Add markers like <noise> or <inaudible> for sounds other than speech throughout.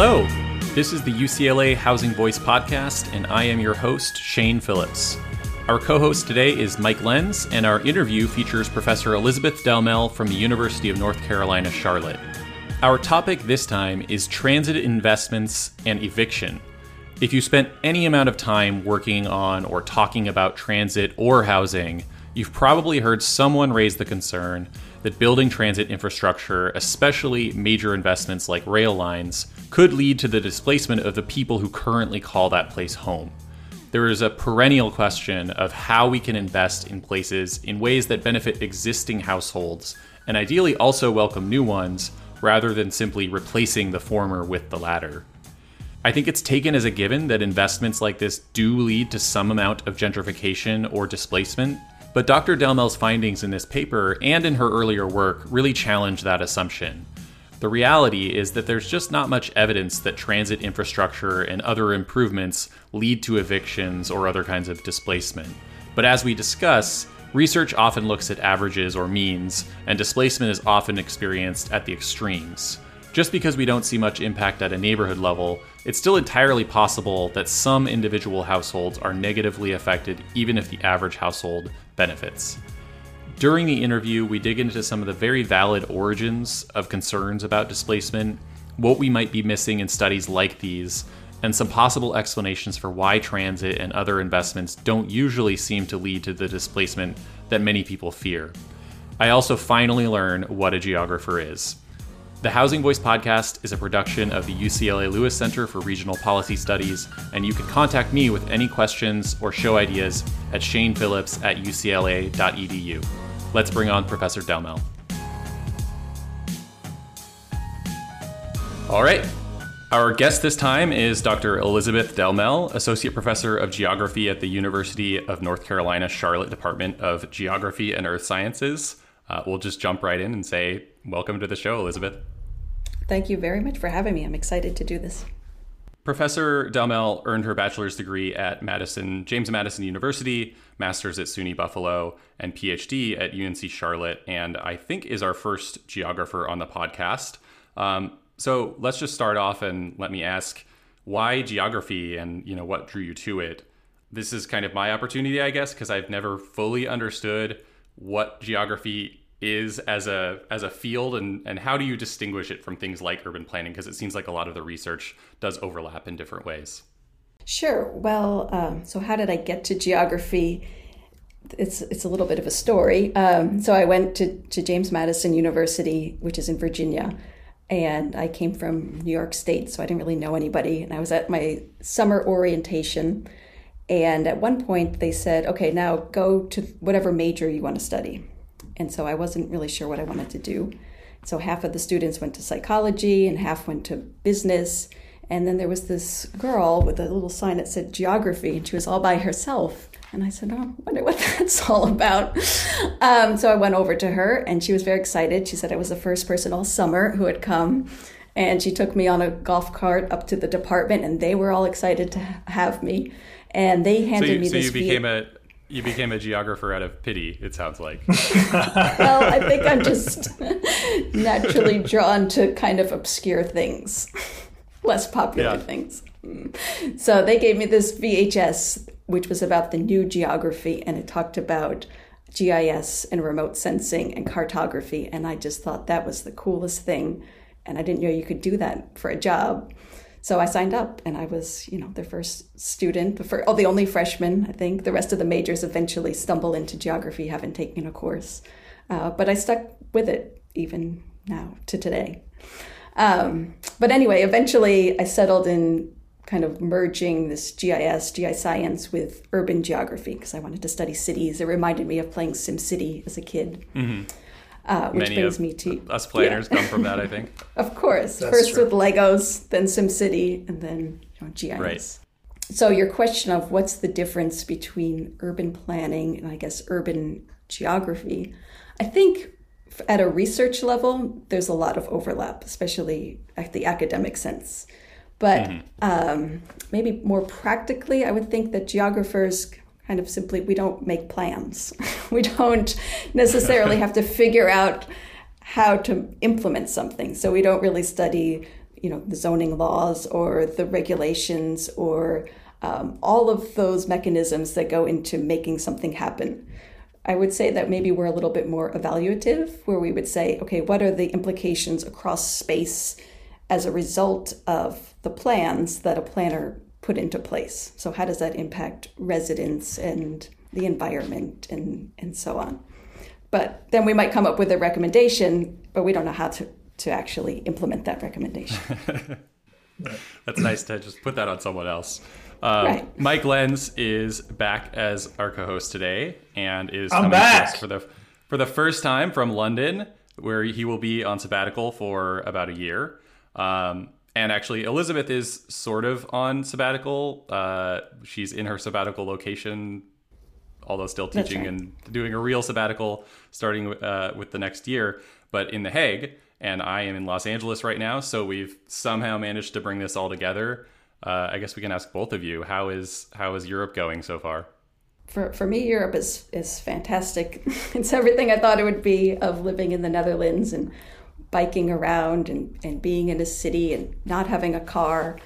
Hello, this is the UCLA Housing Voice podcast, and I am your host, Shane Phillips. Our co host today is Mike Lens, and our interview features Professor Elizabeth Delmelle from the University of North Carolina, Charlotte. Our topic this time is transit investments and eviction. If you spent any amount of time working on or talking about transit or housing, you've probably heard someone raise the concern that building transit infrastructure, especially major investments like rail lines, could lead to the displacement of the people who currently call that place home. There is a perennial question of how we can invest in places in ways that benefit existing households and ideally also welcome new ones rather than simply replacing the former with the latter. I think it's taken as a given that investments like this do lead to some amount of gentrification or displacement, but Dr. Delmelle's findings in this paper and in her earlier work really challenge that assumption. The reality is that there's just not much evidence that transit infrastructure and other improvements lead to evictions or other kinds of displacement. But as we discuss, research often looks at averages or means, and displacement is often experienced at the extremes. Just because we don't see much impact at a neighborhood level, it's still entirely possible that some individual households are negatively affected even if the average household benefits. During the interview, we dig into some of the very valid origins of concerns about displacement, what we might be missing in studies like these, and some possible explanations for why transit and other investments don't usually seem to lead to the displacement that many people fear. I also finally learn what a geographer is. The Housing Voice podcast is a production of the UCLA Lewis Center for Regional Policy Studies, and you can contact me with any questions or show ideas at shanephillips at ucla.edu. Let's bring on Professor Delmelle. All right. Our guest this time is Dr. Elizabeth Delmelle, Associate Professor of Geography at the University of North Carolina Charlotte Department of Geography and Earth Sciences. Uh, we'll just jump right in and say, Welcome to the show, Elizabeth. Thank you very much for having me. I'm excited to do this. Professor Delmelle earned her bachelor's degree at Madison James Madison University, master's at SUNY Buffalo, and PhD at UNC Charlotte, and I think is our first geographer on the podcast. Um, so let's just start off and let me ask why geography and you know what drew you to it. This is kind of my opportunity, I guess, because I've never fully understood what geography is as a as a field and and how do you distinguish it from things like urban planning? Because it seems like a lot of the research does overlap in different ways. Sure. Well um, so how did i get to geography? It's it's a little bit of a story. Um, so i went to, to james madison university which is in virginia and i came from new york state so i didn't really know anybody. And i was at my summer orientation and at one point they said okay now go to whatever major you want to study and so I wasn't really sure what I wanted to do. So half of the students went to psychology and half went to business. And then there was this girl with a little sign that said geography, and she was all by herself. And I said, Oh, I wonder what <laughs> that's all about. Um, so I went over to her, and she was very excited. She said I was the first person all summer who had come. And she took me on a golf cart up to the department, and they were all excited to have me. And they handed so you, me so this. So you became a you became a geographer out of pity, it sounds like. <laughs> well, I think I'm just <laughs> naturally drawn to kind of obscure things, less popular yeah. things. Mm. So they gave me this VHS, which was about the new geography, and it talked about GIS and remote sensing and cartography. And I just thought that was the coolest thing. And I didn't know you could do that for a job. So I signed up and I was, you know, the first student, the first, oh, the only freshman, I think. The rest of the majors eventually stumble into geography, haven't taken a course. Uh, but I stuck with it even now to today. Um, but anyway, eventually I settled in kind of merging this GIS, GI science with urban geography because I wanted to study cities. It reminded me of playing SimCity as a kid. Mm-hmm. Uh, which Many brings me to us planners yeah. come from that, I think. <laughs> of course, That's first true. with Legos, then SimCity, and then you know, GIS. Right. So your question of what's the difference between urban planning and I guess urban geography, I think at a research level, there's a lot of overlap, especially at the academic sense. But mm-hmm. um, maybe more practically, I would think that geographers kind of simply we don't make plans. <laughs> we don't necessarily have to figure out how to implement something. So we don't really study you know, the zoning laws or the regulations or um, all of those mechanisms that go into making something happen. I would say that maybe we're a little bit more evaluative, where we would say, okay, what are the implications across space as a result of the plans that a planner put into place? So, how does that impact residents and the environment and, and so on? But then we might come up with a recommendation, but we don't know how to, to actually implement that recommendation. <laughs> That's nice to just put that on someone else. Um, right. Mike Lens is back as our co-host today, and is I'm coming back. to us for the for the first time from London, where he will be on sabbatical for about a year. Um, and actually, Elizabeth is sort of on sabbatical. Uh, she's in her sabbatical location, although still teaching right. and doing a real sabbatical starting uh, with the next year, but in The Hague. And I am in Los Angeles right now, so we've somehow managed to bring this all together uh, I guess we can ask both of you how is how is Europe going so far? For for me, Europe is is fantastic. <laughs> it's everything I thought it would be of living in the Netherlands and biking around and, and being in a city and not having a car.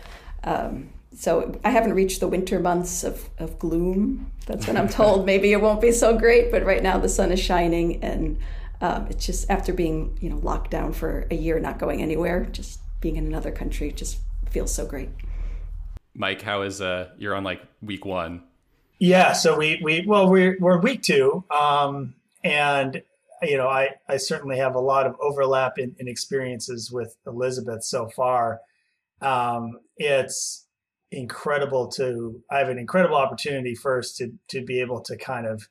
Um, so I haven't reached the winter months of, of gloom. That's when I'm <laughs> told maybe it won't be so great, but right now the sun is shining and um, it's just after being you know locked down for a year, not going anywhere, just being in another country just feels so great. Mike, how is uh you're on like week one? Yeah, so we we well we're we're week two, um, and you know I I certainly have a lot of overlap in, in experiences with Elizabeth so far. Um, it's incredible to I have an incredible opportunity first to to be able to kind of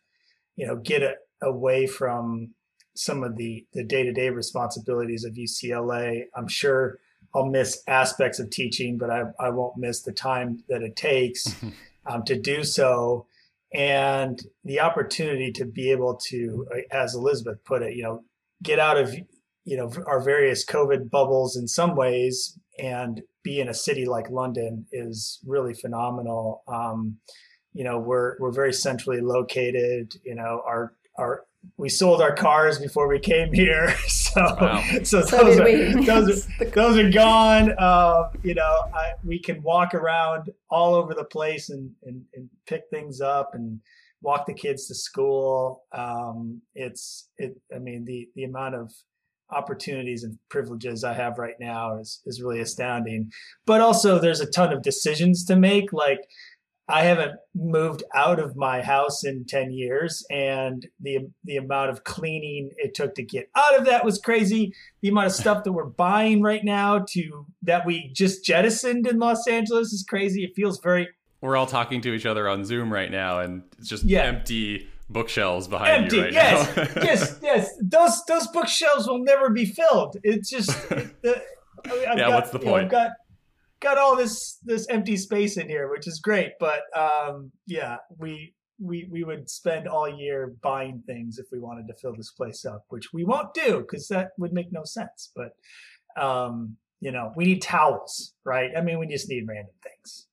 you know get it away from some of the the day to day responsibilities of UCLA. I'm sure I'll miss aspects of teaching, but I, I won't miss the time that it takes <laughs> um, to do so. And the opportunity to be able to, as Elizabeth put it, you know, get out of, you know, our various COVID bubbles in some ways and be in a city like London is really phenomenal. Um, you know, we're, we're very centrally located, you know, our, our we sold our cars before we came here, <laughs> so wow. so, so those, are, those, are, <laughs> those are gone. Uh, you know, I, we can walk around all over the place and, and, and pick things up and walk the kids to school. Um, it's it. I mean, the the amount of opportunities and privileges I have right now is is really astounding. But also, there's a ton of decisions to make, like I haven't moved out of my house in 10 years and the the amount of cleaning it took to get out of that was crazy. The amount of stuff that we're buying right now to that we just jettisoned in Los Angeles is crazy. It feels very We're all talking to each other on Zoom right now and it's just yeah. empty bookshelves behind empty. you right yes. now. <laughs> yes, yes. Those those bookshelves will never be filled. It's just <laughs> it, yeah, got, what's the point? Know, got all this this empty space in here, which is great. But um, yeah, we we we would spend all year buying things if we wanted to fill this place up, which we won't do because that would make no sense. But um, you know, we need towels, right? I mean, we just need random things.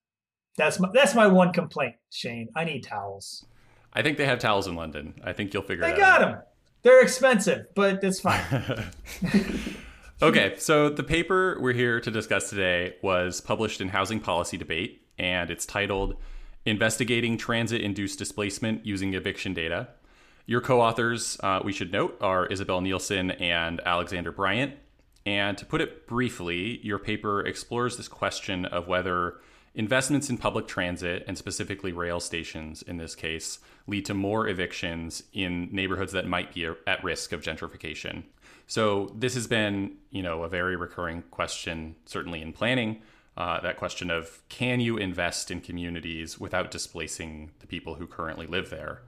That's my that's my one complaint, Shane. I need towels. I think they have towels in London. I think you'll figure. They got out. them. They're expensive, but it's fine. <laughs> Okay, so the paper we're here to discuss today was published in Housing Policy Debate, and it's titled Investigating Transit Induced Displacement Using Eviction Data. Your co authors, uh, we should note, are Isabel Nilsson and Alexander Bryant. And to put it briefly, your paper explores this question of whether investments in public transit, and specifically rail stations in this case, lead to more evictions in neighborhoods that might be at risk of gentrification. So this has been, you know, a very recurring question, certainly in planning. Uh, that question of can you invest in communities without displacing the people who currently live there?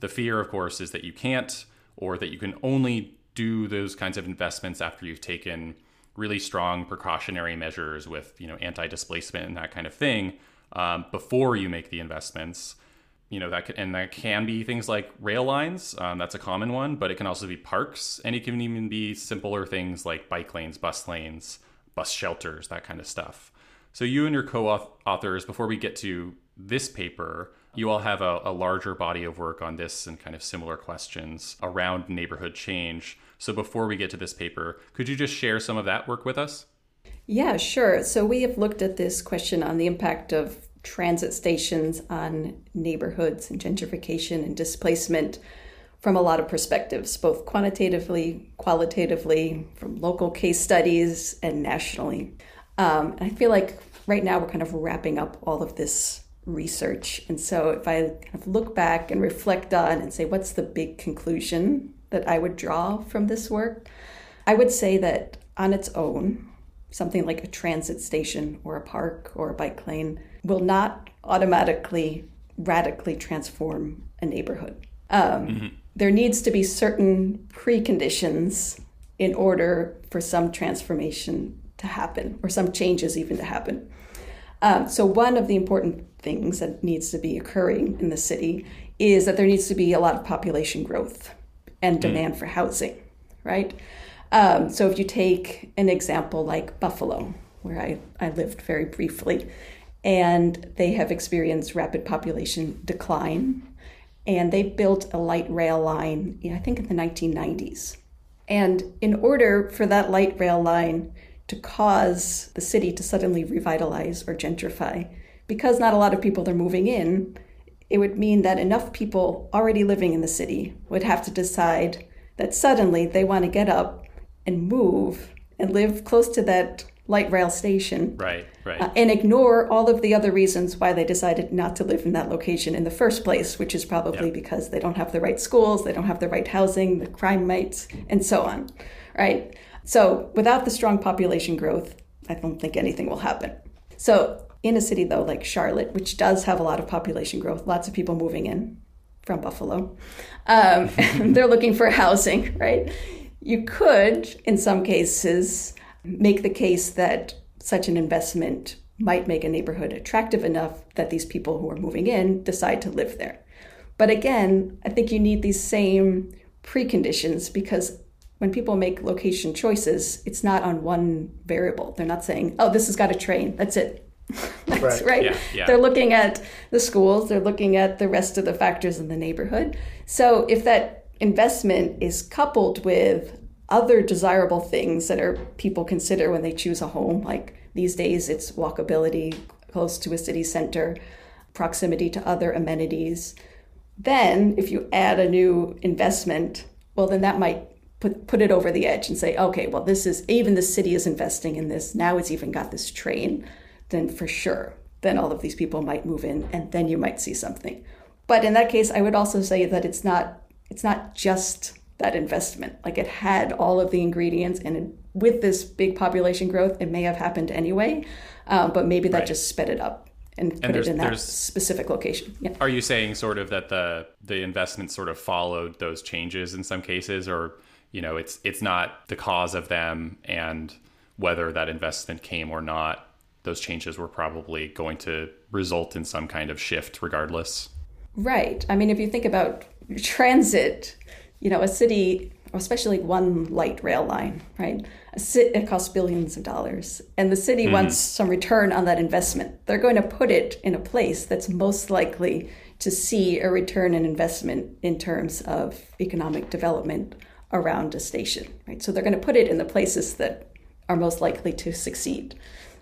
The fear, of course, is that you can't, or that you can only do those kinds of investments after you've taken really strong precautionary measures with, you know, anti-displacement and that kind of thing um, before you make the investments you know that can, and that can be things like rail lines um, that's a common one but it can also be parks and it can even be simpler things like bike lanes bus lanes bus shelters that kind of stuff. So you and your co-authors before we get to this paper you all have a, a larger body of work on this and kind of similar questions around neighborhood change. So before we get to this paper could you just share some of that work with us? Yeah, sure. So we have looked at this question on the impact of transit stations on neighborhoods and gentrification and displacement from a lot of perspectives, both quantitatively, qualitatively, from local case studies, and nationally. Um, I feel like right now we're kind of wrapping up all of this research. And so if I kind of look back and reflect on and say, what's the big conclusion that I would draw from this work? I would say that on its own, something like a transit station or a park or a bike lane will not automatically radically transform a neighborhood. Um, mm-hmm. There needs to be certain preconditions in order for some transformation to happen or some changes even to happen. Um, so, one of the important things that needs to be occurring in the city is that there needs to be a lot of population growth and mm. demand mm. for housing, right? Um, so, if you take an example like Buffalo, where I, I lived very briefly, and they have experienced rapid population decline, and they built a light rail line, I think in the 1990s. And in order for that light rail line to cause the city to suddenly revitalize or gentrify. Because not a lot of people are moving in, it would mean that enough people already living in the city would have to decide that suddenly they want to get up and move and live close to that light rail station. Right, right. Uh, and ignore all of the other reasons why they decided not to live in that location in the first place, which is probably yep. because they don't have the right schools, they don't have the right housing, the crime rates, and so on. Right? So without the strong population growth, I don't think anything will happen. So in a city though like Charlotte, which does have a lot of population growth, lots of people moving in from Buffalo, um, <laughs> they're looking for <laughs> housing, right? You could, in some cases, make the case that such an investment might make a neighborhood attractive enough that these people who are moving in decide to live there. But again, I think you need these same preconditions because when people make location choices, it's not on one variable. They're not saying, oh, this has got a train. That's it. <laughs> That's right. right? Yeah, yeah. They're looking at the schools, they're looking at the rest of the factors in the neighborhood. So if that investment is coupled with other desirable things that are people consider when they choose a home, like these days it's walkability close to a city center, proximity to other amenities. Then if you add a new investment, well then that might put put it over the edge and say, okay, well, this is even the city is investing in this. Now it's even got this train. Then for sure, then all of these people might move in, and then you might see something. But in that case, I would also say that it's not it's not just that investment. Like it had all of the ingredients, and with this big population growth, it may have happened anyway, uh, but maybe that right. just sped it up and, and put it in that specific location. Yeah. Are you saying sort of that the the investment sort of followed those changes in some cases, or you know it's it's not the cause of them and whether that investment came or not those changes were probably going to result in some kind of shift regardless right i mean if you think about transit you know a city especially one light rail line right A city it costs billions of dollars and the city mm-hmm. wants some return on that investment they're going to put it in a place that's most likely to see a return in investment in terms of economic development around a station, right? So they're going to put it in the places that are most likely to succeed.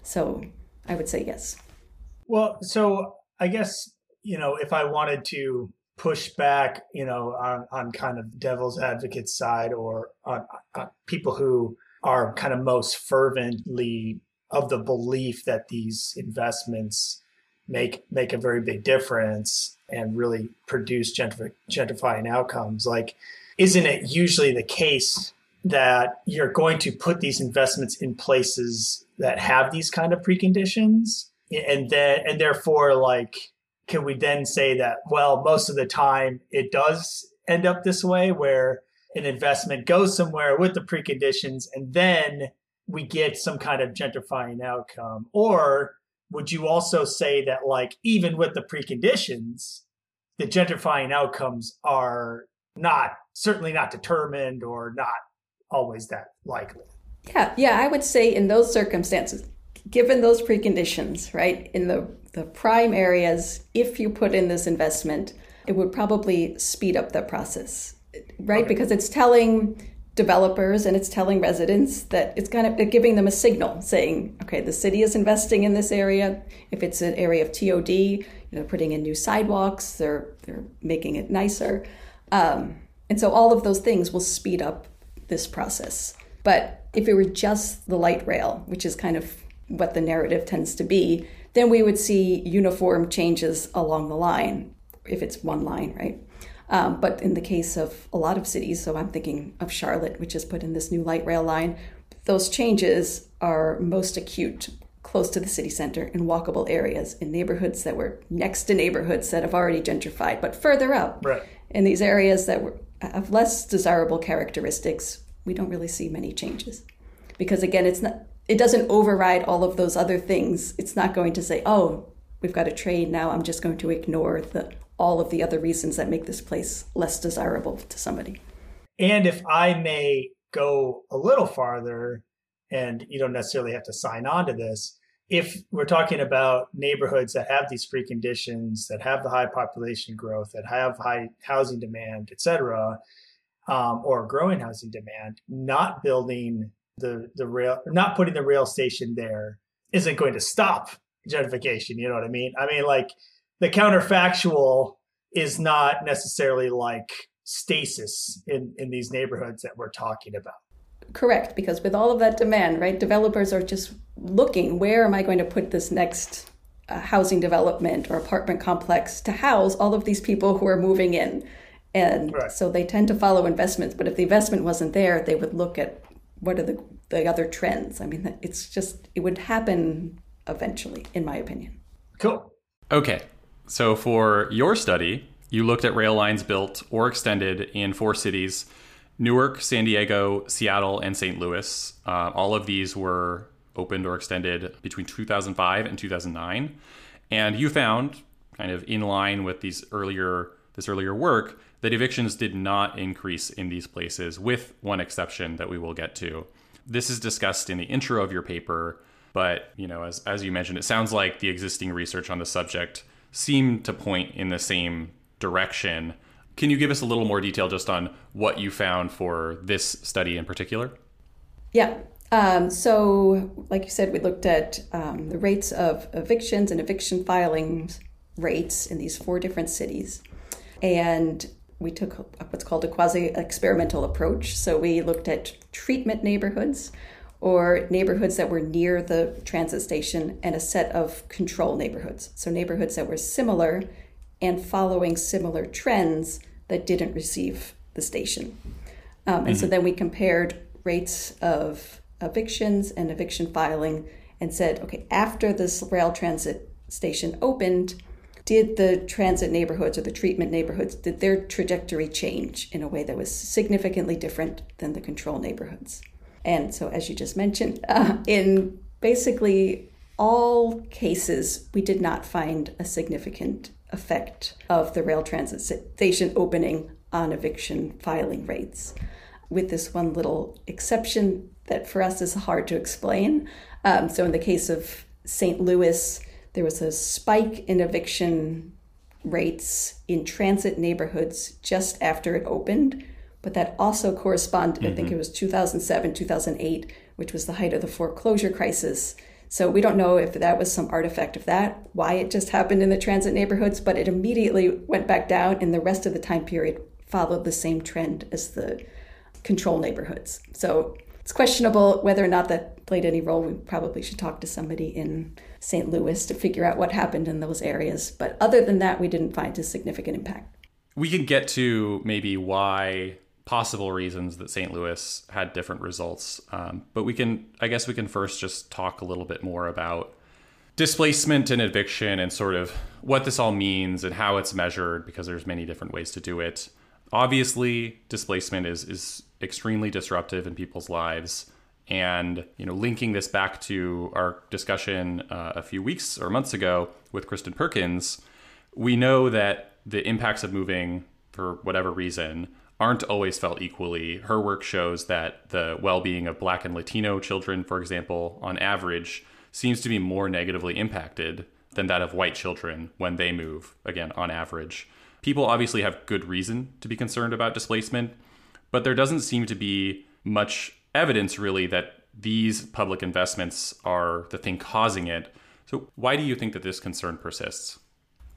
So I would say yes. Well, so I guess, you know, if I wanted to push back, you know, on, on kind of devil's advocate side or on, on people who are kind of most fervently of the belief that these investments make make a very big difference and really produce gentrifying outcomes. Like isn't it usually the case that you're going to put these investments in places that have these kind of preconditions? And then and therefore like can we then say that well most of the time it does end up this way where an investment goes somewhere with the preconditions and then we get some kind of gentrifying outcome or would you also say that like even with the preconditions the gentrifying outcomes are not certainly not determined or not always that likely. Yeah, yeah, I would say in those circumstances, given those preconditions, right, in the, the prime areas, if you put in this investment, it would probably speed up the process, right? Okay. Because it's telling developers and it's telling residents that it's kind of giving them a signal saying, okay, the city is investing in this area. If it's an area of TOD, you know, putting in new sidewalks, they're they're making it nicer, um, and so all of those things will speed up this process. But if it were just the light rail, which is kind of what the narrative tends to be, then we would see uniform changes along the line if it's one line, right? Um, but in the case of a lot of cities, so I'm thinking of Charlotte, which has put in this new light rail line, those changes are most acute close to the city center in walkable areas in neighborhoods that were next to neighborhoods that have already gentrified, but further up right. in these areas that were, have less desirable characteristics, we don't really see many changes. Because again, it's not it doesn't override all of those other things. It's not going to say, "Oh, we've got a trade now. I'm just going to ignore the all of the other reasons that make this place less desirable to somebody. And if I may go a little farther, and you don't necessarily have to sign on to this, if we're talking about neighborhoods that have these preconditions, that have the high population growth, that have high housing demand, et cetera, um, or growing housing demand, not building the the rail, not putting the rail station there isn't going to stop gentrification. You know what I mean? I mean, like the counterfactual is not necessarily like stasis in, in these neighborhoods that we're talking about. Correct, because with all of that demand, right, developers are just looking where am I going to put this next uh, housing development or apartment complex to house all of these people who are moving in. And right. so they tend to follow investments, but if the investment wasn't there, they would look at what are the, the other trends. I mean, it's just, it would happen eventually, in my opinion. Cool. Okay, so for your study, you looked at rail lines built or extended in four cities Newark, San Diego, Seattle, and St. Louis. Uh, all of these were opened or extended between 2005 and 2009. And you found, kind of in line with these earlier this earlier work, that evictions did not increase in these places, with one exception that we will get to. This is discussed in the intro of your paper, but you know, as as you mentioned, it sounds like the existing research on the subject seem to point in the same direction. Can you give us a little more detail just on what you found for this study in particular? Yeah. Um, so, like you said, we looked at um, the rates of evictions and eviction filings rates in these four different cities. And we took what's called a quasi experimental approach. So, we looked at treatment neighborhoods or neighborhoods that were near the transit station and a set of control neighborhoods. So, neighborhoods that were similar and following similar trends that didn't receive the station. Um, and mm-hmm. so then we compared rates of evictions and eviction filing and said, okay, after this rail transit station opened, did the transit neighborhoods or the treatment neighborhoods, did their trajectory change in a way that was significantly different than the control neighborhoods? And so, as you just mentioned, <laughs> uh, in basically all cases, we did not find a significant effect of the rail transit station opening on eviction filing rates, with this one little exception that for us is hard to explain. Um, so, in the case of St. Louis, there was a spike in eviction rates in transit neighborhoods just after it opened but that also corresponded, mm-hmm. I think mm-hmm. it was 2007, 2008, which was the height of the foreclosure crisis. So we don't know if that was some artifact of that, why it just happened in the transit neighborhoods, but it immediately went back down, and the rest of the time period followed the same trend as the control neighborhoods. So it's questionable whether or not that played any role. We probably should talk to somebody in St. Louis to figure out what happened in those areas. But other than that, we didn't find a significant impact. We can get to maybe why possible reasons that St. Louis had different results. Um, but we can, I guess, we can first just talk a little bit more about displacement and eviction and sort of what this all means and how it's measured because there's many different ways to do it. Obviously, displacement is is extremely disruptive in people's lives. And you know, linking this back to our discussion uh, a few weeks or months ago with Kristen Perkins, we know that the impacts of moving for whatever reason aren't always felt equally. Her work shows that the well being of Black and Latino children, for example, on average, seems to be more negatively impacted than that of white children when they move, again, on average. People obviously have good reason to be concerned about displacement, but there doesn't seem to be much evidence really that these public investments are the thing causing it. So, why do you think that this concern persists?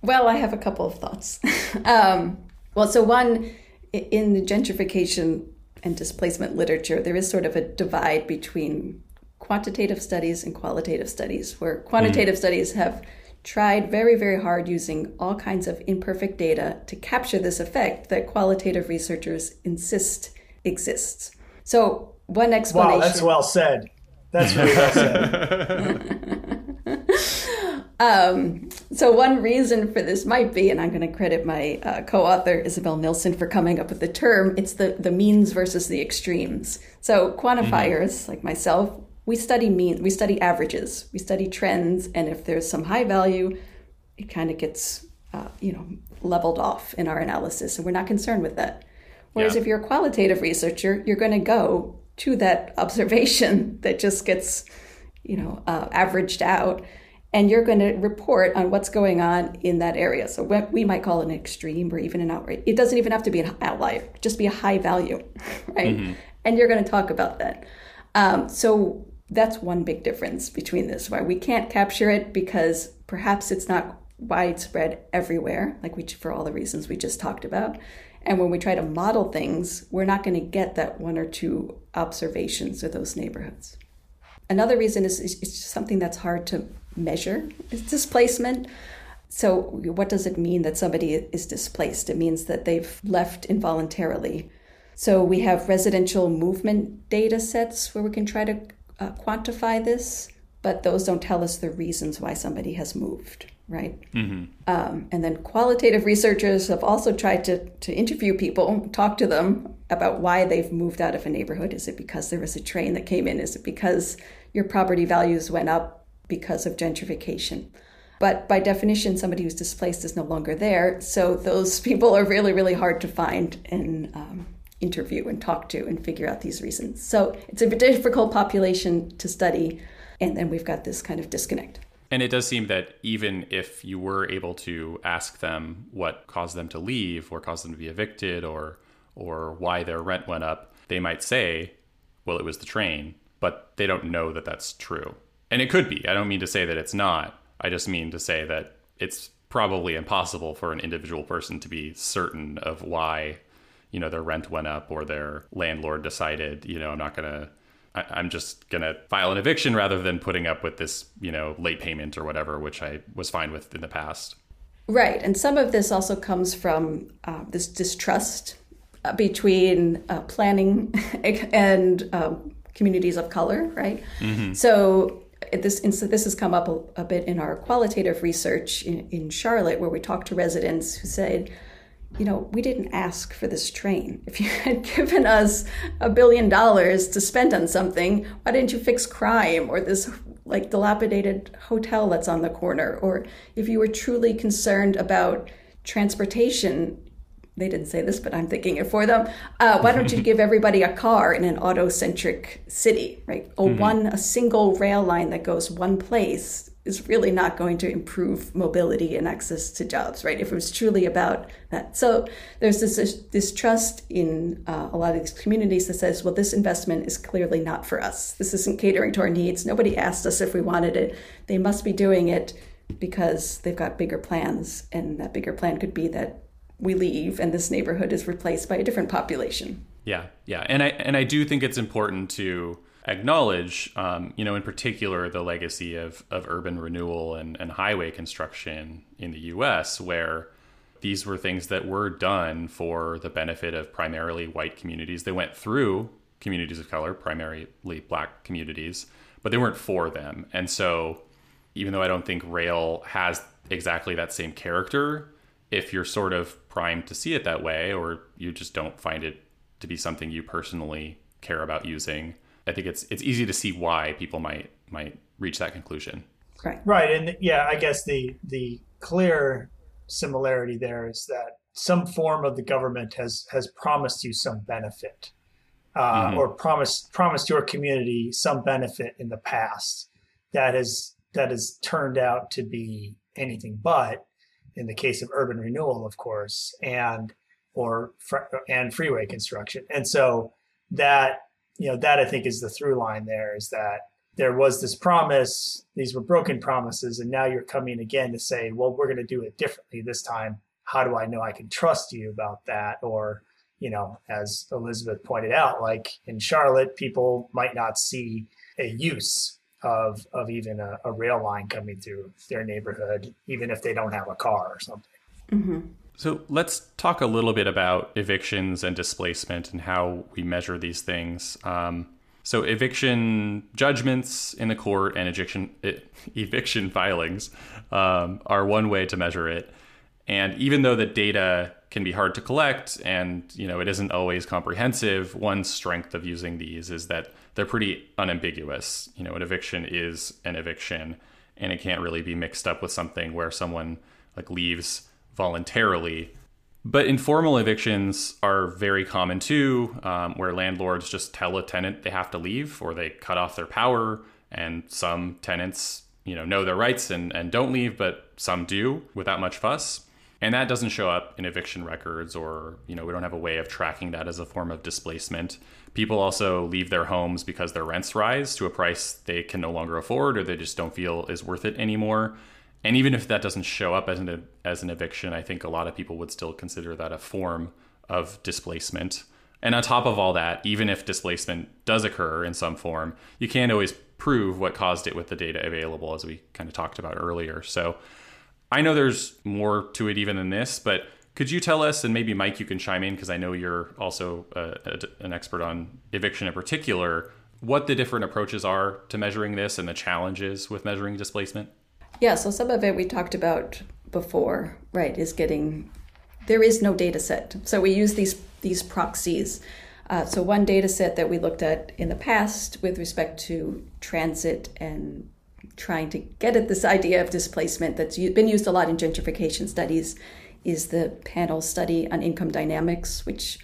Well, I have a couple of thoughts. <laughs> um, well, so one, in the gentrification and displacement literature, there is sort of a divide between quantitative studies and qualitative studies, where quantitative mm. studies have tried very, very hard using all kinds of imperfect data to capture this effect that qualitative researchers insist exists. So, one explanation. Wow, that's well said. That's really well said. <laughs> Um, so one reason for this might be, and I'm going to credit my uh, co-author Isabel Nilsson for coming up with the term. It's the the means versus the extremes. So quantifiers mm-hmm. like myself, we study mean, we study averages, we study trends, and if there's some high value, it kind of gets uh, you know leveled off in our analysis, and we're not concerned with that. Whereas yeah. if you're a qualitative researcher, you're going to go to that observation <laughs> that just gets you know uh, averaged out and you're going to report on what's going on in that area. So what we might call an extreme or even an outright. It doesn't even have to be an outlier, just be a high value, <laughs> right? Mm-hmm. And you're going to talk about that. Um, so that's one big difference between this, why we can't capture it because perhaps it's not widespread everywhere, like we for all the reasons we just talked about. And when we try to model things, we're not going to get that one or two observations of those neighborhoods. Another reason is it's something that's hard to measure displacement. So, what does it mean that somebody is displaced? It means that they've left involuntarily. So, we have residential movement data sets where we can try to uh, quantify this, but those don't tell us the reasons why somebody has moved, right? Mm-hmm. Um, and then qualitative researchers have also tried to, to interview people, talk to them about why they've moved out of a neighborhood. Is it because there was a train that came in? Is it because your property values went up because of gentrification. But by definition, somebody who's displaced is no longer there. So those <laughs> people are really, really hard to find and um, interview and talk to and figure out these reasons. So it's a difficult population to study. And then we've got this kind of disconnect. And it does seem that even if you were able to ask them what caused them to leave or caused them to be evicted or or why their rent went up, they might say, well, it was the train, but they don't know that that's true and it could be. I don't mean to say that it's not. I just mean to say that it's probably impossible for an individual person to be certain of why, you know, their rent went up or their landlord decided, you know, I'm not going to I'm just going to file an eviction rather than putting up with this, you know, late payment or whatever, which I was fine with in the past. Right. And some of this also comes from uh, this distrust uh, between uh, planning <laughs> and um, communities of color, right? Mm-hmm. So this this has come up a, a, bit in our qualitative research in, in Charlotte, where we talked to residents who said, you know, we didn't ask for this train. If you <laughs> had given us a billion dollars to spend on something, why didn't you fix crime or this like dilapidated hotel that's on the corner? Or if you were truly concerned about transportation, they didn't say this, but I'm thinking it for them. Uh, why don't you <laughs> give everybody a car in an auto-centric city, right? Or mm-hmm. one a single rail line that goes one place is really not going to improve mobility and access to jobs, right? If it was truly about that. So there's this this trust in uh, a lot of these communities that says, well, this investment is clearly not for us. This isn't catering to our needs. Nobody asked us if we wanted it. They must be doing it because they've got bigger plans, and that bigger plan could be that we leave and this neighborhood is replaced by a different population. Yeah, yeah, and I and I do think it's important to acknowledge, um, you know, in particular, the legacy of of urban renewal and, and highway construction in the U.S., where these were things that were done for the benefit of primarily white communities. They went through communities of color, primarily black communities, but they weren't for them. And so, even though I don't think rail has exactly that same character, if you're sort of primed to see it that way, or you just don't find it to be something you personally care about using, I think it's it's easy to see why people might might reach that conclusion. Right. Right. And yeah, I guess the the clear similarity there is that some form of the government has has promised you some benefit. Uh, mm-hmm. or promised promised your community some benefit in the past that has that has turned out to be anything but in the case of urban renewal, of course. And or and freeway construction. And so that you know that I think is the through line there is that there was this promise, these were broken promises, and now you're coming again to say, well, we're going to do it differently this time. How do I know I can trust you about that? Or, you know, as Elizabeth pointed out, like in Charlotte, people might not see a use of of even a, a rail line coming through their neighborhood, even if they don't have a car or something. Mm-hmm. So let's talk a little bit about evictions and displacement and how we measure these things. Um, so eviction judgments in the court and eviction <laughs> eviction filings um, are one way to measure it. And even though the data can be hard to collect and you know it isn't always comprehensive, one strength of using these is that they're pretty unambiguous. You know, an eviction is an eviction, and it can't really be mixed up with something where someone like leaves voluntarily. But informal evictions are very common too, um, where landlords just tell a tenant they have to leave or they cut off their power. And some tenants, you know, know their rights and, and don't leave, but some do without much fuss. And that doesn't show up in eviction records, or, you know, we don't have a way of tracking that as a form of displacement. People also leave their homes because their rents rise to a price they can no longer afford or they just don't feel is worth it anymore. And even if that doesn't show up as an as an eviction, I think a lot of people would still consider that a form of displacement. And on top of all that, even if displacement does occur in some form, you can't always prove what caused it with the data available, as we kind of talked about earlier. So I know there's more to it even than this, but could you tell us, and maybe Mike, you can chime in because I know you're also uh, a, an expert on eviction in particular, what the different approaches are to measuring this and the challenges with measuring displacement? Yeah, so some of it we talked about before, right, is getting there is no data set. So we use these these proxies. Uh, so one data set that we looked at in the past with respect to transit and trying to get at this idea of displacement that's been used a lot in gentrification studies is the panel study on income dynamics, which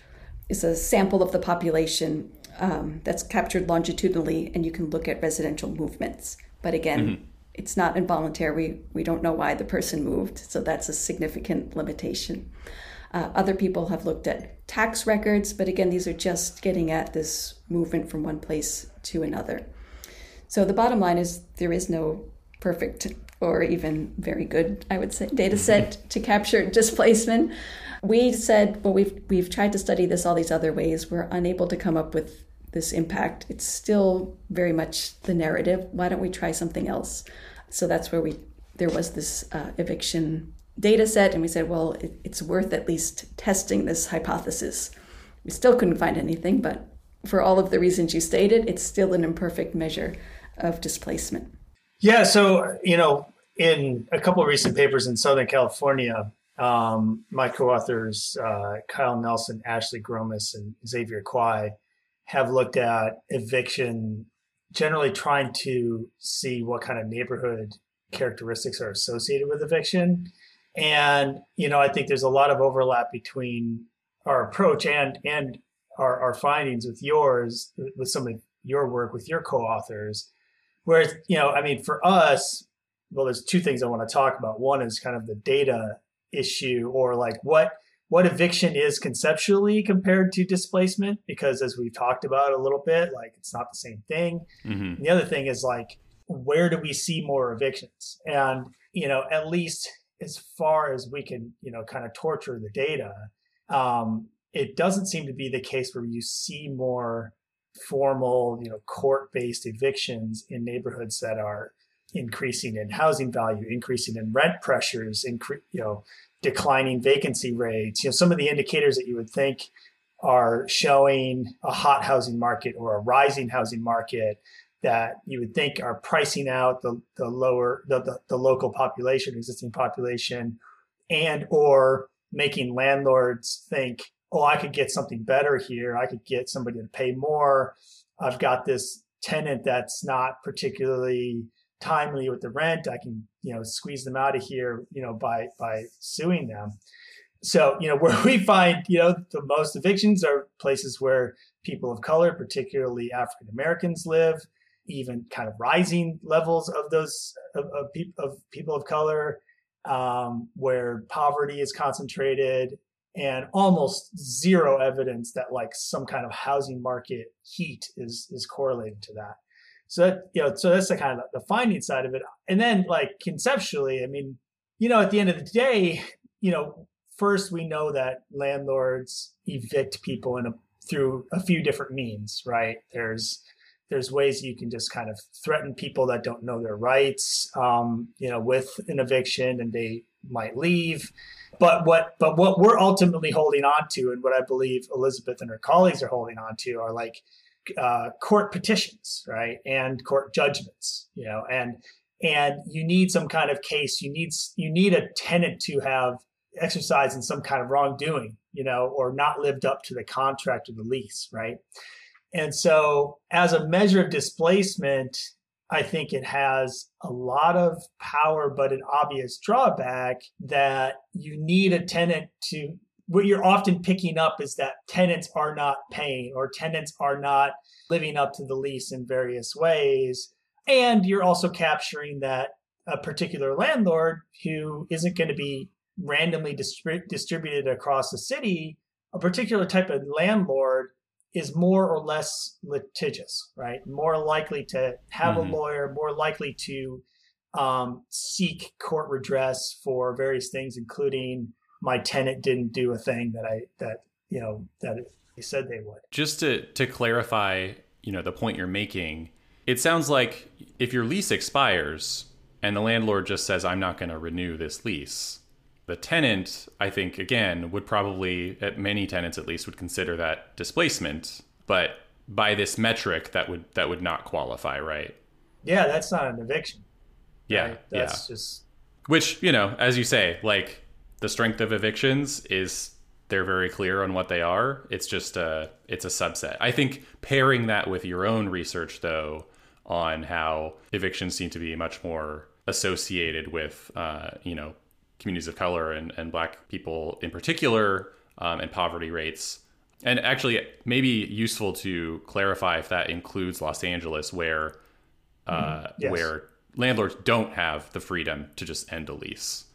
is a sample of the population um, that's captured longitudinally, and you can look at residential movements. But again, mm-hmm it's not involuntary. We, we don't know why the person moved, so that's a significant limitation. Uh, other people have looked at tax records, but again, these are just getting at this movement from one place to another. So the bottom line is there is no perfect or even very good, I would say, data set <laughs> to capture displacement. We said, well, we've we've tried to study this all these other ways. We're unable to come up with this impact. It's still very much the narrative. Why don't we try something else? So that's where we there was this uh, eviction data set, and we said, well, it, it's worth at least testing this hypothesis. We still couldn't find anything, but for all of the reasons you stated, it's still an imperfect measure of displacement. Yeah. So you know, in a couple of recent papers in Southern California, um, my co-authors uh, Kyle Nelson, Ashley Gromis, and Xavier Kuai have looked at eviction, generally trying to see what kind of neighborhood characteristics are associated with eviction. And, you know, I think there's a lot of overlap between our approach and and our, our findings with yours, with some of your work with your co-authors. Whereas, you know, I mean, for us, well, there's two things I want to talk about. One is kind of the data issue or like what what eviction is conceptually compared to displacement because as we've talked about a little bit like it's not the same thing mm-hmm. the other thing is like where do we see more evictions and you know at least as far as we can you know kind of torture the data um, it doesn't seem to be the case where you see more formal you know court-based evictions in neighborhoods that are increasing in housing value increasing in rent pressures incre- you know declining vacancy rates, you know, some of the indicators that you would think are showing a hot housing market or a rising housing market that you would think are pricing out the, the lower the, the, the local population existing population and or making landlords think oh i could get something better here. I could get somebody to pay more. I've got this tenant that's not particularly timely with the rent, I can, you know, squeeze them out of here, you know, by by suing them. So, you know, <laughs> where we find, you know, the most evictions are places where people of color, particularly African Americans, live, even kind of rising levels of those of, of, of people of color, um, where poverty is concentrated, and almost zero evidence that like some kind of housing market heat is is correlated to that. So that you know, so that's the kind of the finding side of it. And then like conceptually, I mean, you know, at the end of the day, you know, first we know that landlords evict people in a through a few different means, right? There's there's ways you can just kind of threaten people that don't know their rights, um, you know, with an eviction, and they might leave. But what but what we're ultimately holding on to, and what I believe Elizabeth and her colleagues are holding on to, are like uh, court petitions, right, and court judgments, you know, and and you need some kind of case. You need you need a tenant to have exercised in some kind of wrongdoing, you know, or not lived up to the contract or the lease, right? And so, as a measure of displacement, I think it has a lot of power, but an obvious drawback that you need a tenant to. What you're often picking up is that tenants are not paying or tenants are not living up to the lease in various ways. And you're also capturing that a particular landlord who isn't going to be randomly distrib- distributed across the city, a particular type of landlord is more or less litigious, right? More likely to have mm-hmm. a lawyer, more likely to um, seek court redress for various things, including my tenant didn't do a thing that I that you know that they said they would. Just to to clarify, you know, the point you're making, it sounds like if your lease expires and the landlord just says, "I'm not going to renew this lease," the tenant, I think, again, would probably, at many tenants at least, would consider that displacement. But by this metric, that would that would not qualify, right? Yeah, that's not an eviction. Yeah, right? that's yeah. just which you know, as you say, like the strength of evictions is they're very clear on what they are. It's just a it's a subset. I think pairing that with your own research, though, on how evictions seem to be much more associated with uh, you know communities of color and, and black people in particular um, and poverty rates. And actually, maybe useful to clarify if that includes Los Angeles, where uh, mm-hmm. yes. where landlords don't have the freedom to just end a lease.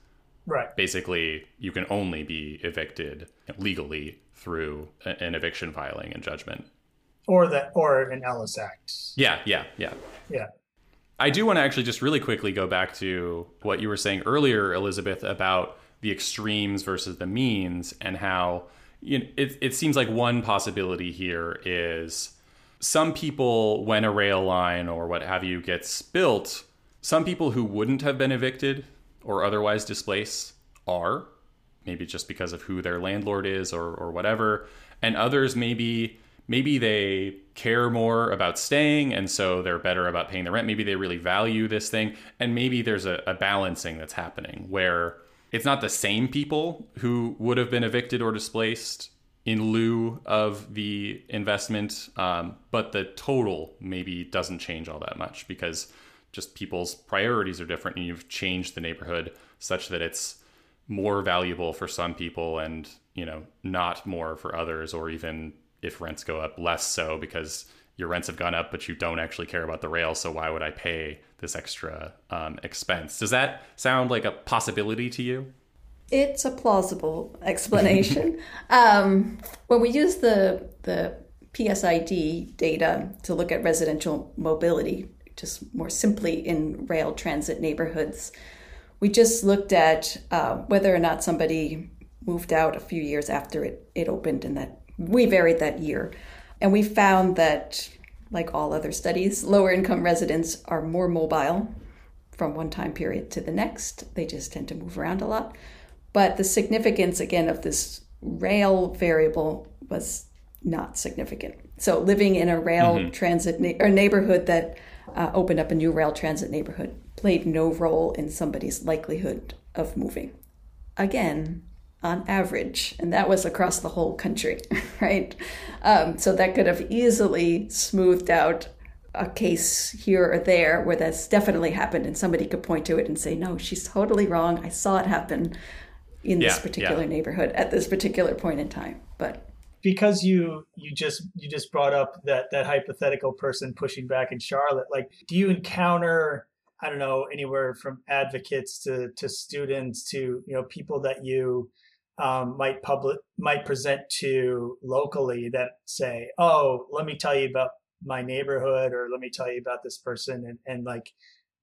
Right. Basically, you can only be evicted legally through an eviction filing and judgment. Or that, or an Ellis Act. Yeah, yeah, yeah. Yeah. I do want to actually just really quickly go back to what you were saying earlier, Elizabeth, about the extremes versus the means and how you know, it, it seems like one possibility here is some people, when a rail line or what have you gets built, some people who wouldn't have been evicted or otherwise displace are, maybe just because of who their landlord is or, or whatever. And others maybe maybe they care more about staying and so they're better about paying the rent maybe they really value this thing and maybe there's a, a, balancing that's happening where it's not the same people who would have been evicted or displaced in lieu of the investment um, but the total maybe doesn't change all that much because just people's priorities are different and you've changed the neighborhood such that it's more valuable for some people and you know not more for others or even if rents go up, less so because your rents have gone up, but you don't actually care about the rail. So why would I pay this extra um, expense? Does that sound like a possibility to you? It's a plausible <laughs> explanation. um, when we use the the PSID data to look at residential mobility, just more simply in rail transit neighborhoods, we just looked at uh, whether or not somebody moved out a few years after it, it opened and that we varied that year. And we found that, like all other studies, lower income residents are more mobile from one time period to the next. They just tend to move around a lot. But the significance, again, of this rail variable was not significant. So living in a rail mm-hmm. transit na- or neighborhood that uh, opened up a new rail transit neighborhood played no role in somebody's likelihood of moving. Again, on average, and that was across the whole country, <laughs> right? Um, so that could have easily smoothed out a case here or there where that's definitely happened, and somebody could point to it and say, "No, she's totally wrong. I saw it happen in this particular yeah. neighborhood at this particular point in time." But because you you just you just brought up that that hypothetical person pushing back in Charlotte, like, do you encounter I don't know anywhere from advocates to to students to you know people that you um, might public might present to locally that say, "Oh, let me tell you about my neighborhood," or "Let me tell you about this person," and and like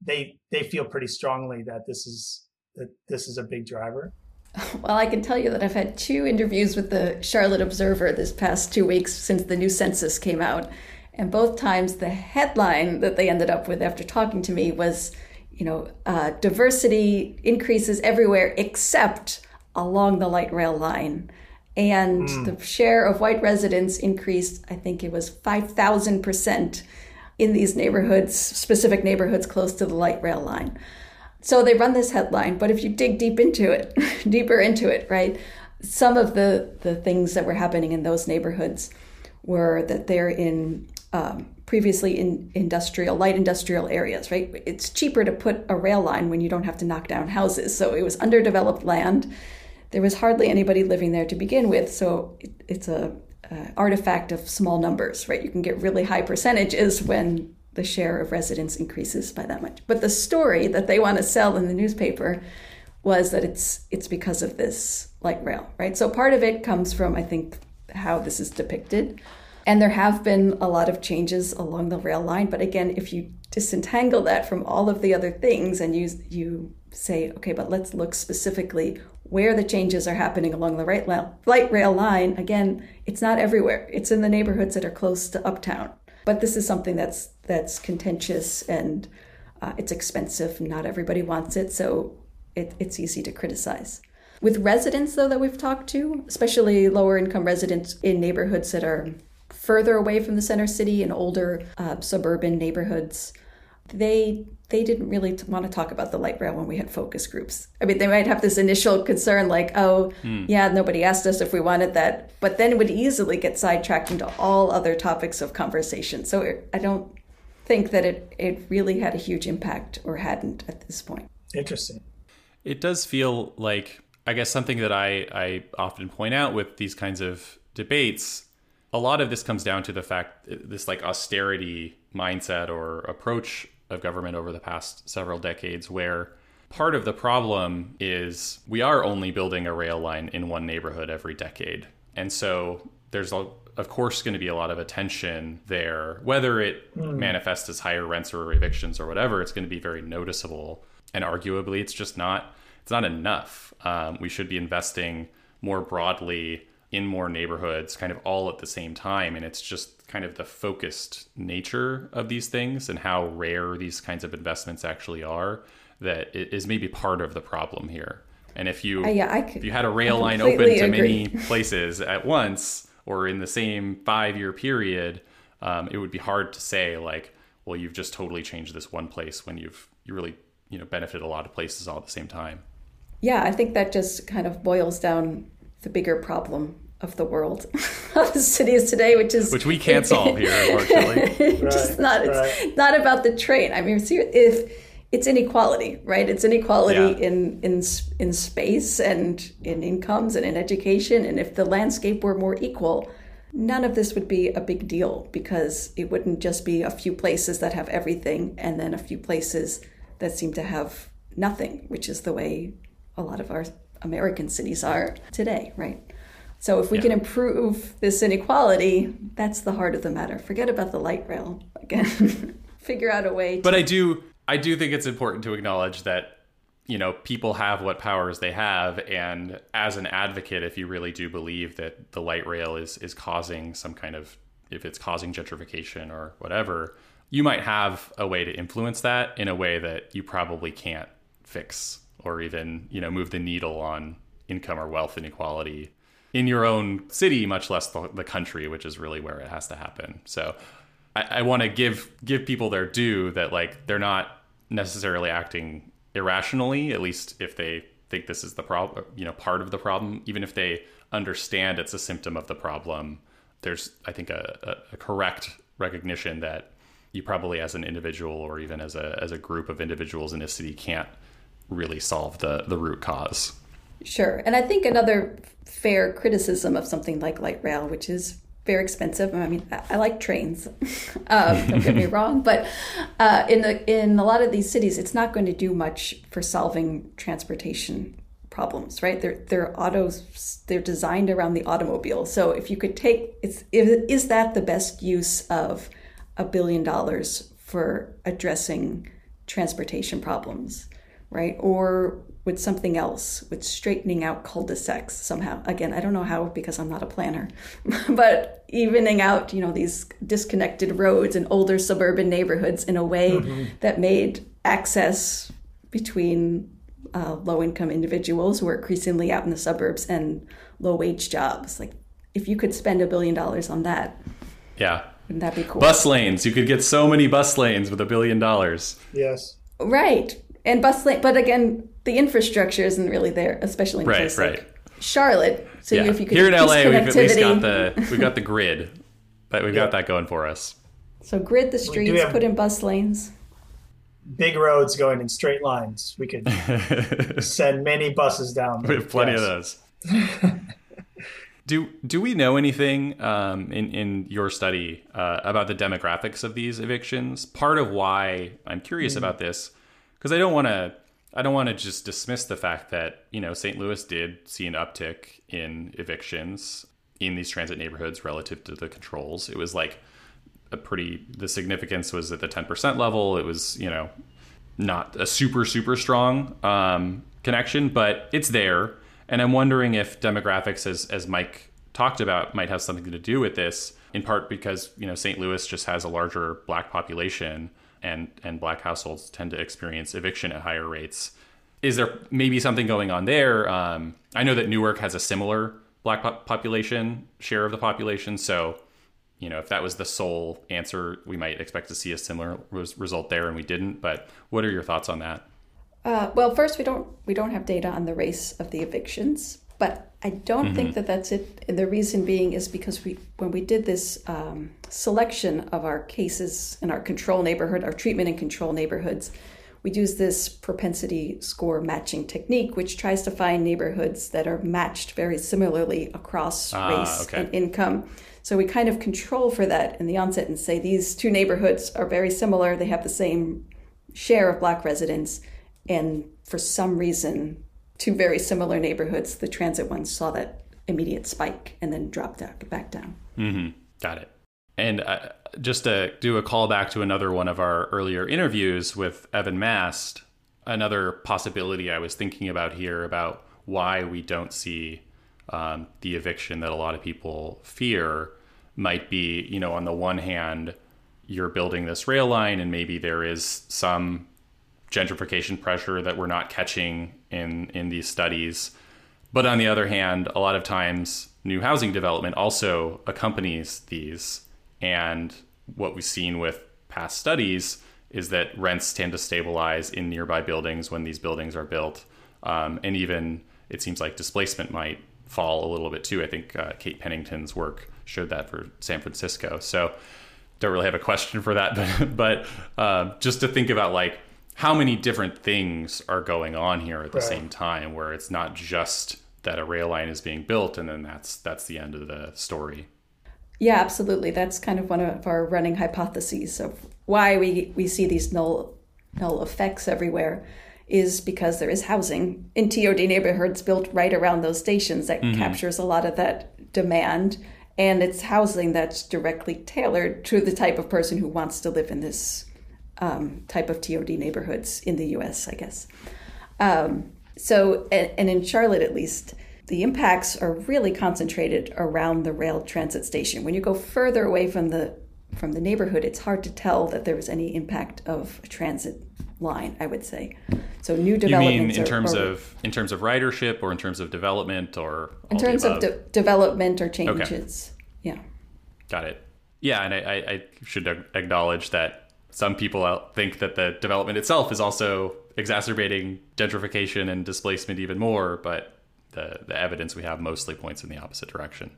they they feel pretty strongly that this is that this is a big driver. <laughs> Well, I can tell you that I've had two interviews with the Charlotte Observer this past two weeks since the new census came out. And both times the headline that they ended up with after talking to me was, you know, uh, diversity increases everywhere except along the light rail line. And mm. the share of white residents increased, I think it was 5,000% in these neighborhoods, specific neighborhoods close to the light rail line. So they run this headline, but if you dig deep into it, <laughs> deeper into it, right, some of the, the things that were happening in those neighborhoods were that they're in um, previously in industrial, light industrial areas, right? It's cheaper to put a rail line when you don't have to knock down houses. So it was underdeveloped land. There was hardly anybody living there to begin with. So it, it's a artifact of small numbers, right? You can get really high percentages when the share of residents increases by that much. But the story that they want to sell in the newspaper was that it's it's because of this light rail, right? So part of it comes from I think how this is depicted. And there have been a lot of changes along the rail line, but again, if you disentangle that from all of the other things and you you say, okay, but let's look specifically where the changes are happening along the right light rail line. Again, it's not everywhere. It's in the neighborhoods that are close to uptown. But this is something that's that's contentious and uh, it's expensive. Not everybody wants it, so it, it's easy to criticize. With residents, though, that we've talked to, especially lower income residents in neighborhoods that are further away from the center city and older uh, suburban neighborhoods, they they didn't really want to talk about the light rail when we had focus groups. I mean, they might have this initial concern like, oh, mm. yeah, nobody asked us if we wanted that, but then would easily get sidetracked into all other topics of conversation. So it, I don't think that it, it really had a huge impact or hadn't at this point. Interesting. It does feel like, I guess, something that I, I often point out with these kinds of debates. A lot of this comes down to the fact this like austerity mindset or approach of government over the past several decades where part of the problem is we are only building a rail line in one neighborhood every decade. And so there's a, of course going to be a lot of attention there whether it mm. manifests as higher rents or evictions or whatever it's going to be very noticeable and arguably it's just not it's not enough um, we should be investing more broadly in more neighborhoods kind of all at the same time and it's just kind of the focused nature of these things and how rare these kinds of investments actually are that is maybe part of the problem here. And if you uh, yeah, could, if you had a rail line open to many <laughs> places at once or in the same five year period, um, it would be hard to say like, well, you've just totally changed this one place when you've you really you know benefited a lot of places all at the same time. Yeah, I think that just kind of boils down the bigger problem of the world <laughs> of the cities today, which is which we can't solve here, <laughs> unfortunately. just not right. it's not about the train. I mean, if it's inequality, right? It's inequality yeah. in in in space and in incomes and in education. And if the landscape were more equal, none of this would be a big deal because it wouldn't just be a few places that have everything and then a few places that seem to have nothing, which is the way a lot of our American cities are today, right? So if we yeah. can improve this inequality, that's the heart of the matter. Forget about the light rail again. <laughs> Figure out a way. To- but I do, I do think it's important to acknowledge that you know people have what powers they have, and as an advocate, if you really do believe that the light rail is is causing some kind of, if it's causing gentrification or whatever, you might have a way to influence that in a way that you probably can't fix or even you know move the needle on income or wealth inequality in your own city, much less the, the country, which is really where it has to happen. So I, I want to give give people their due that like they're not necessarily acting irrationally, at least if they think this is the problem, you know, part of the problem, even if they understand it's a symptom of the problem. There's, I think, a, a, a correct recognition that you probably, as an individual or even as a as a group of individuals in a city, can't really solve the the root cause. Sure. And I think another fair criticism of something like light rail, which is very expensive. I mean, I, like trains. <laughs> um, don't get me <laughs> wrong, but uh, in the in a lot of these cities, it's not going to do much for solving transportation problems, right? They're they're autos they're designed around the automobile. So if you could take it's is that the best use of a billion dollars for addressing transportation problems, right? Or with something else, with straightening out cul-de-sacs somehow. Again, I don't know how because I'm not a planner, <laughs> but evening out, you know, these disconnected roads in older suburban neighborhoods in a way mm-hmm. that made access between uh, low-income individuals who are increasingly out in the suburbs and low-wage jobs. Like, if you could spend a billion dollars on that, yeah, wouldn't that be cool? Bus lanes. You could get so many bus lanes with a billion dollars. Yes. Right. And bus lane, but again, the infrastructure isn't really there, especially in right, place right. like Charlotte. So yeah. if you could here in LA, we've at least got the we've got the <laughs> grid, but we've got that going for us. So grid the streets, put in bus lanes. Big roads going in straight lines. We could <laughs> send many buses down. We have plenty yes. of those. <laughs> do do we know anything um, in in your study uh, about the demographics of these evictions? Part of why I'm curious mm-hmm. about this because I don't want to I don't want to just dismiss the fact that, you know, St. Louis did see an uptick in evictions in these transit neighborhoods relative to the controls. It was like a pretty the significance was at the 10% level. It was, you know, not a super super strong um, connection, but it's there. And I'm wondering if demographics as as Mike talked about might have something to do with this in part because, you know, St. Louis just has a larger black population and and black households tend to experience eviction at higher rates. Is there maybe something going on there? Um, I know that Newark has a similar black population share of the population, so you know if that was the sole answer, we might expect to see a similar res- result there, and we didn't. But what are your thoughts on that? Uh, well, first, we don't we don't have data on the race of the evictions, but I don't mm-hmm. think that that's it. And the reason being is because we, when we did this um, selection of our cases in our control neighborhood, our treatment and control neighborhoods, we use this propensity score matching technique, which tries to find neighborhoods that are matched very similarly across ah, race okay. and income. So we kind of control for that in the onset and say these two neighborhoods are very similar. They have the same share of black residents, and for some reason, two very similar neighborhoods, the transit ones saw that immediate spike and then dropped back down. Mm-hmm. Got it. And uh, just to do a callback to another one of our earlier interviews with Evan Mast, another possibility I was thinking about here about why we don't see um, the eviction that a lot of people fear might be, you know, on the one hand, you're building this rail line and maybe there is some gentrification pressure that we're not catching in in these studies. But on the other hand, a lot of times new housing development also accompanies these. And what we've seen with past studies is that rents tend to stabilize in nearby buildings when these buildings are built. Um, and even it seems like displacement might fall a little bit too. I think uh, Kate Pennington's work showed that for San Francisco. So don't really have a question for that, <laughs> but, but uh, just to think about like how many different things are going on here at the right. same time where it's not just that a rail line is being built and then that's that's the end of the story yeah absolutely that's kind of one of our running hypotheses of why we we see these null null effects everywhere is because there is housing in TOD neighborhoods built right around those stations that mm-hmm. captures a lot of that demand and it's housing that's directly tailored to the type of person who wants to live in this um, type of TOD neighborhoods in the US, I guess. Um, so, and, and in Charlotte at least, the impacts are really concentrated around the rail transit station. When you go further away from the from the neighborhood, it's hard to tell that there was any impact of a transit line. I would say. So new developments. You mean in are, terms of in terms of ridership, or in terms of development, or in terms of de- development or changes? Okay. Yeah. Got it. Yeah, and I, I should acknowledge that some people think that the development itself is also exacerbating gentrification and displacement even more, but the, the evidence we have mostly points in the opposite direction.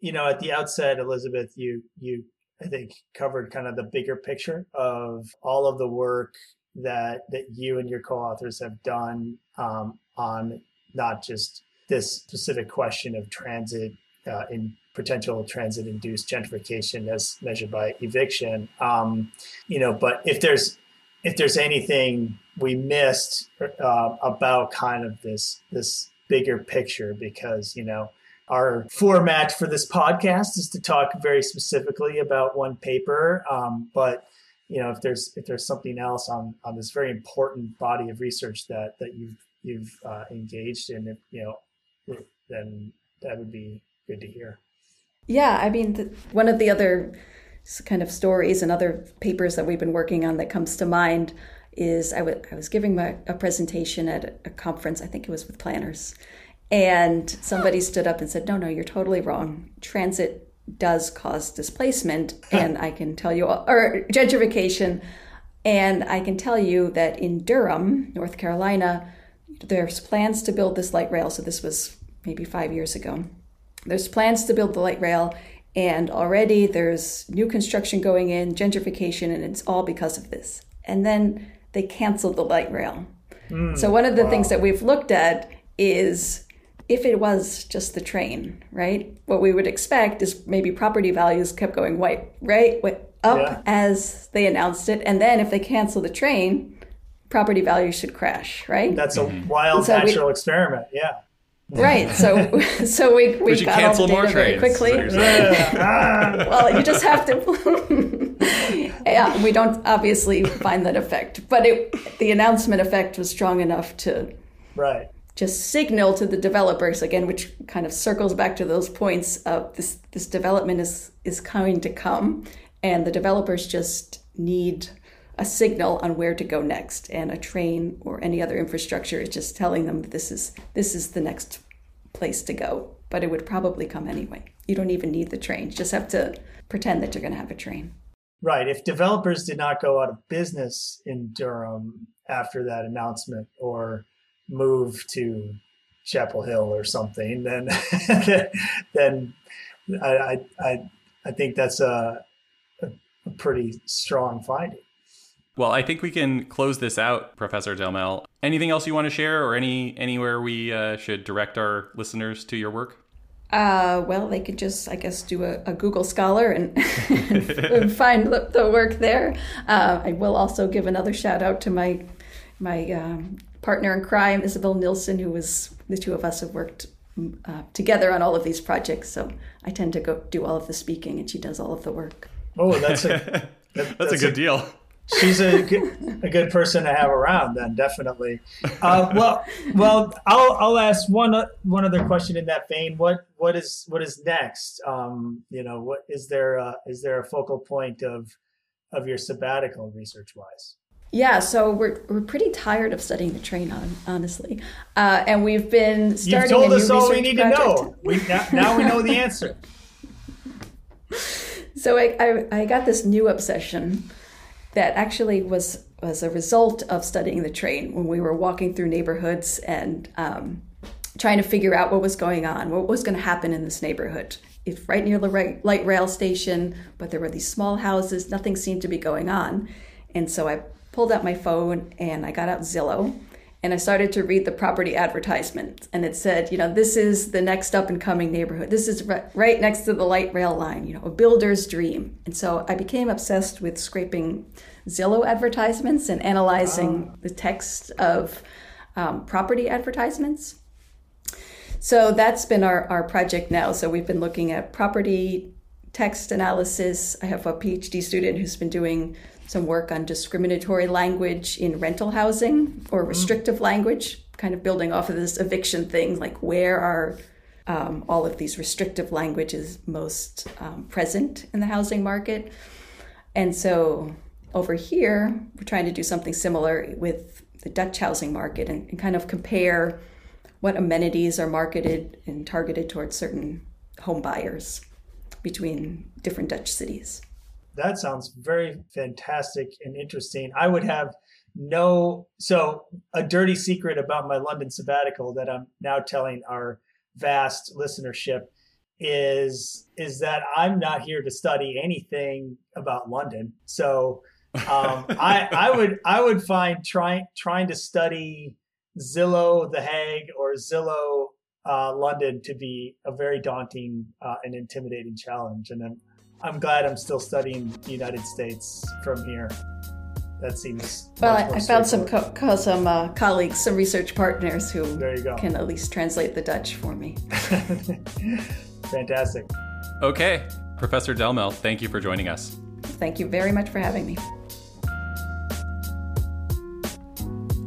You know, at the outset, Elizabeth, you you I think covered kind of the bigger picture of all of the work that that you and your co-authors have done um, on not just this specific question of transit uh, in potential transit induced gentrification as measured by eviction. Um, you know, but if there's if there's anything we missed uh, about kind of this this bigger picture because you know our format for this podcast is to talk very specifically about one paper um, but you know if there's if there's something else on on this very important body of research that that you've you've uh, engaged in you know then that would be good to hear yeah i mean the, one of the other kind of stories and other papers that we've been working on that comes to mind is I, w- I was giving my, a presentation at a conference, I think it was with planners, and somebody oh. stood up and said, No, no, you're totally wrong. Transit does cause displacement, and I can tell you, or gentrification, and I can tell you that in Durham, North Carolina, there's plans to build this light rail. So this was maybe five years ago. There's plans to build the light rail, and already there's new construction going in, gentrification, and it's all because of this. And then they canceled the light rail. Mm, so one of the wow. things that we've looked at is if it was just the train, right? What we would expect is maybe property values kept going white, right? Up yeah. as they announced it. And then if they cancel the train, property values should crash, right? That's a mm-hmm. wild so natural we, experiment. Yeah. Right. So <laughs> so we we got all the data very quickly. <laughs> Ah. well, you just have to <laughs> Yeah, we don't obviously find that effect, but it, the announcement effect was strong enough to right just signal to the developers again, which kind of circles back to those points of this this development is is coming to come, and the developers just need a signal on where to go next, and a train or any other infrastructure is just telling them this is this is the next place to go. But it would probably come anyway. You don't even need the train; you just have to pretend that you're going to have a train. Right. If developers did not go out of business in Durham after that announcement, or move to Chapel Hill or something, then <laughs> then I, I I think that's a, a pretty strong finding. Well, I think we can close this out, Professor Delmelle. Anything else you want to share, or any anywhere we uh, should direct our listeners to your work? Uh, well, they could just, I guess, do a, a Google Scholar and, <laughs> and find the, the, work there. Uh, I will also give another shout out to my my um, partner in crime, Isabel Nilsson, who was the two of us have worked uh, together on all of these projects. So I tend to go do all of the speaking, and she does all of the work. Oh, that's a <laughs> that, that's, that's, a good a, deal. She's a good, a good person to have around, then definitely. Uh, well, well, I'll I'll ask one one other question in that vein. What what is what is next? Um, you know, what is there a, is there a focal point of of your sabbatical research wise? Yeah, so we're we're pretty tired of studying the train, on, honestly, uh, and we've been starting. You've told us all we need project. to know. We now, now we know the answer. <laughs> so I, I I got this new obsession that actually was was a result of studying the train when we were walking through neighborhoods and um, trying to figure out what was going on, what was going to happen in this neighborhood. If right near the light rail station, but there were these small houses, nothing seemed to be going on, and so I pulled out my phone and I got out Zillow and I started to read the property advertisements, And it said, you know, this is the next up and coming neighborhood. This is right next to the light rail line, you know, a builder's dream. And so I became obsessed with scraping Zillow advertisements and analyzing oh. the text of um, property advertisements. So that's been our, our project now. So we've been looking at property text analysis. I have a PhD student who's been doing some work on discriminatory language in rental housing or mm. restrictive language, kind of building off of this eviction thing, like where are um, all of these restrictive languages most um, present in the housing market. And so over here, we're trying to do something similar with the Dutch housing market and, and kind of compare what amenities are marketed and targeted towards certain home buyers between different Dutch cities that sounds very fantastic and interesting. I would have no so a dirty secret about my London sabbatical that I'm now telling our vast listenership is is that I'm not here to study anything about London. So um, <laughs> I I would I would find trying trying to study Zillow The Hague or Zillow uh, London to be a very daunting uh, and intimidating challenge, and I'm I'm glad I'm still studying the United States from here. that seems. Well, I, I found some co- co- some uh, colleagues, some research partners who there you go. can at least translate the Dutch for me. <laughs> Fantastic. Okay, Professor Delmelle, thank you for joining us. Thank you very much for having me.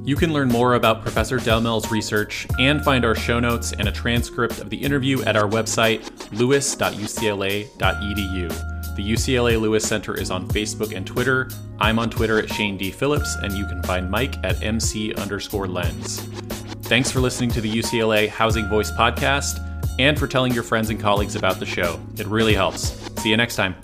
You can learn more about Professor Delmelle's research and find our show notes and a transcript of the interview at our website, lewis.ucla.edu. The UCLA Lewis Center is on Facebook and Twitter. I'm on Twitter at Shane D. Phillips, and you can find Mike at MC underscore lens. Thanks for listening to the UCLA Housing Voice podcast and for telling your friends and colleagues about the show. It really helps. See you next time.